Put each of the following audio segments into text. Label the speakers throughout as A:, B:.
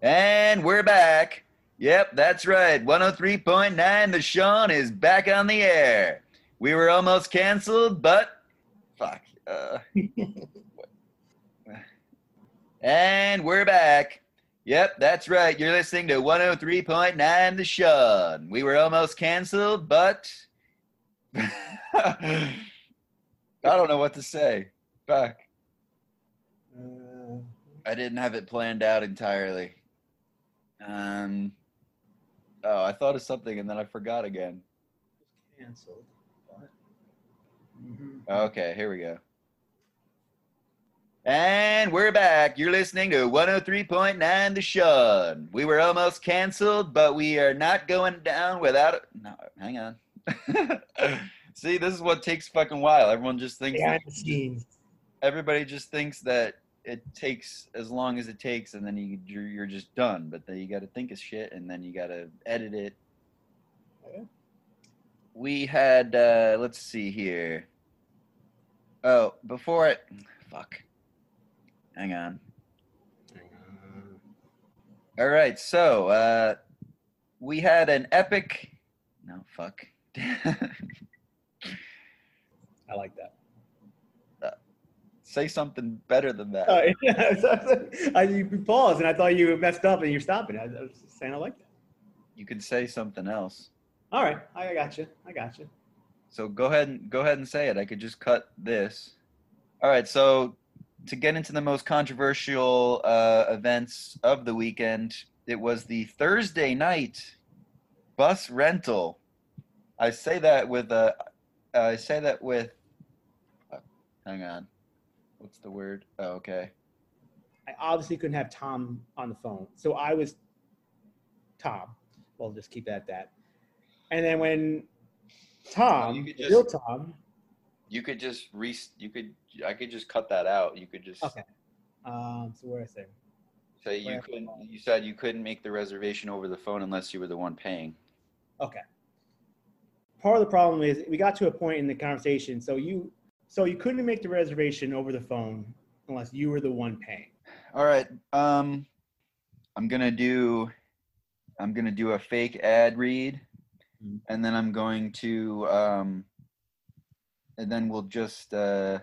A: And we're back. Yep, that's right. 103.9 The Sean is back on the air. We were almost canceled, but fuck. Uh, and we're back. Yep, that's right. You're listening to 103.9 The Sean. We were almost canceled, but I don't know what to say. Fuck.
B: Uh,
A: I didn't have it planned out entirely. Um. Oh, I thought of something and then I forgot again.
B: canceled. But, Mhm.
A: Okay, here we go. And we're back. You're listening to 103.9 The Sean. We were almost canceled, but we are not going down without. it. No, hang on. See, this is what takes fucking while. Everyone just thinks.
B: Behind the scenes.
A: everybody just thinks that it takes as long as it takes, and then you you're, just done. But then you got to think of shit, and then you got to edit it.
B: Yeah.
A: We had uh, let's see here. Oh, before it, fuck. Hang on.
B: Uh,
A: All right, so uh, we had an epic. No, fuck.
B: I like that.
A: Say something better than that.
B: Uh, yeah, so- I, you paused and I thought you messed up and you're stopping. I, I was saying I like that.
A: You could say something else.
B: All right, I got you. I got you.
A: So go ahead and go ahead and say it. I could just cut this. All right. So to get into the most controversial uh, events of the weekend, it was the Thursday night bus rental. I say that with a. I say that with. uh, hang on. What's the word? Oh, okay.
B: I obviously couldn't have Tom on the phone, so I was Tom. We'll just keep it at that. And then when Tom,
A: you just-
B: real Tom,
A: You could just re. You could. I could just cut that out. You could just
B: Okay. um, so where I say,
A: say you
B: Where-
A: couldn't. You said you couldn't make the reservation over the phone unless you were the one paying.
B: okay. Part of the problem is we got to a point in the conversation. So you, so you couldn't make the reservation over the phone unless you were the one paying.
A: All right. Um, I'm gonna do. I'm gonna do a fake ad read,
B: Mhm.
A: and then I'm going to. Um, and then we'll just. Uh,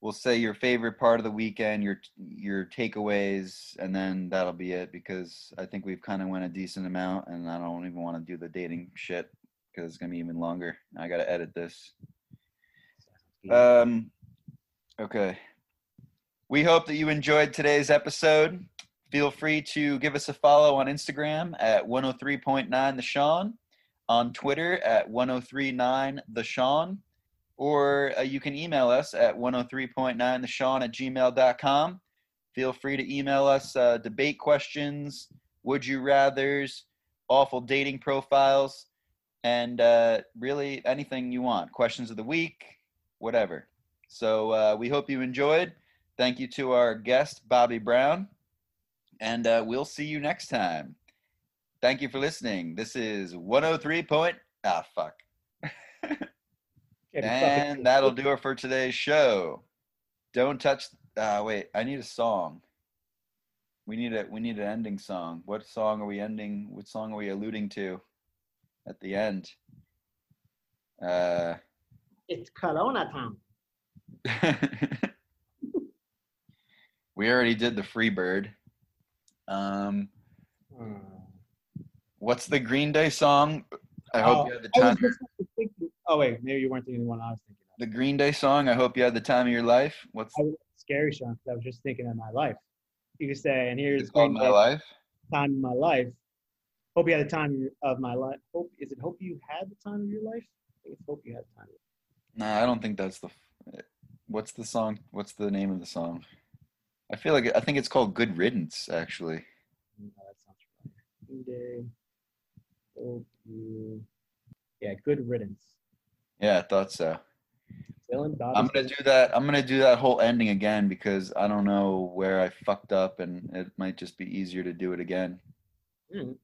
A: we'll say your favorite part of the weekend, your your takeaways, and then that'll be it. Because I think we've kind of went a decent amount, and I don't even want to do the dating shit because it's gonna be even longer. I gotta edit this. Um, okay. We hope that you enjoyed today's episode. Feel free to give us a follow on Instagram at 103.9 The Sean, on Twitter at 1039 The Sean, or uh, you can email us at 103.9 The Sean at gmail.com. Feel free to email us uh, debate questions, would you rathers, awful dating profiles, and uh, really anything you want. Questions of the week, whatever. So uh, we hope you enjoyed. Thank you to our guest, Bobby Brown. And uh, we'll see you next time. Thank you for listening. This is 103 point. Ah, fuck. And that'll do it for today's show. Don't touch. Ah, wait. I need a song. We need a we need an ending song. What song are we ending? What song are we alluding to at the end? Uh.
B: It's Corona time.
A: we already did the free bird. Um,
B: Hmm.
A: what's the Green Day song? I hope
B: Oh,
A: you had the time.
B: thinking- oh wait, maybe you weren't thinking the one I was thinking of.
A: The Green Day song. I hope you had the time of your life. What's
B: I scary, Sean, I was just thinking of my life. You could say, and here's
A: called?
B: Green
A: My
B: Day,
A: life.
B: time in my life. Hope you had the time of my life. Hope is it? Hope you had the time of your life. I think it's hope you had the time.
A: No, I don't think that's the. What's the song? What's the name of the song? I feel like I think it's called "Good Riddance." Actually,
B: No, that sounds familiar. Green Day. Hope you. Yeah, good riddance.
A: yeah, I thought so.
B: Dylan
A: I'm gonna do that. I'm gonna do that whole ending again because I don't know where I fucked up, and it might just be easier to do it again.
B: Mm,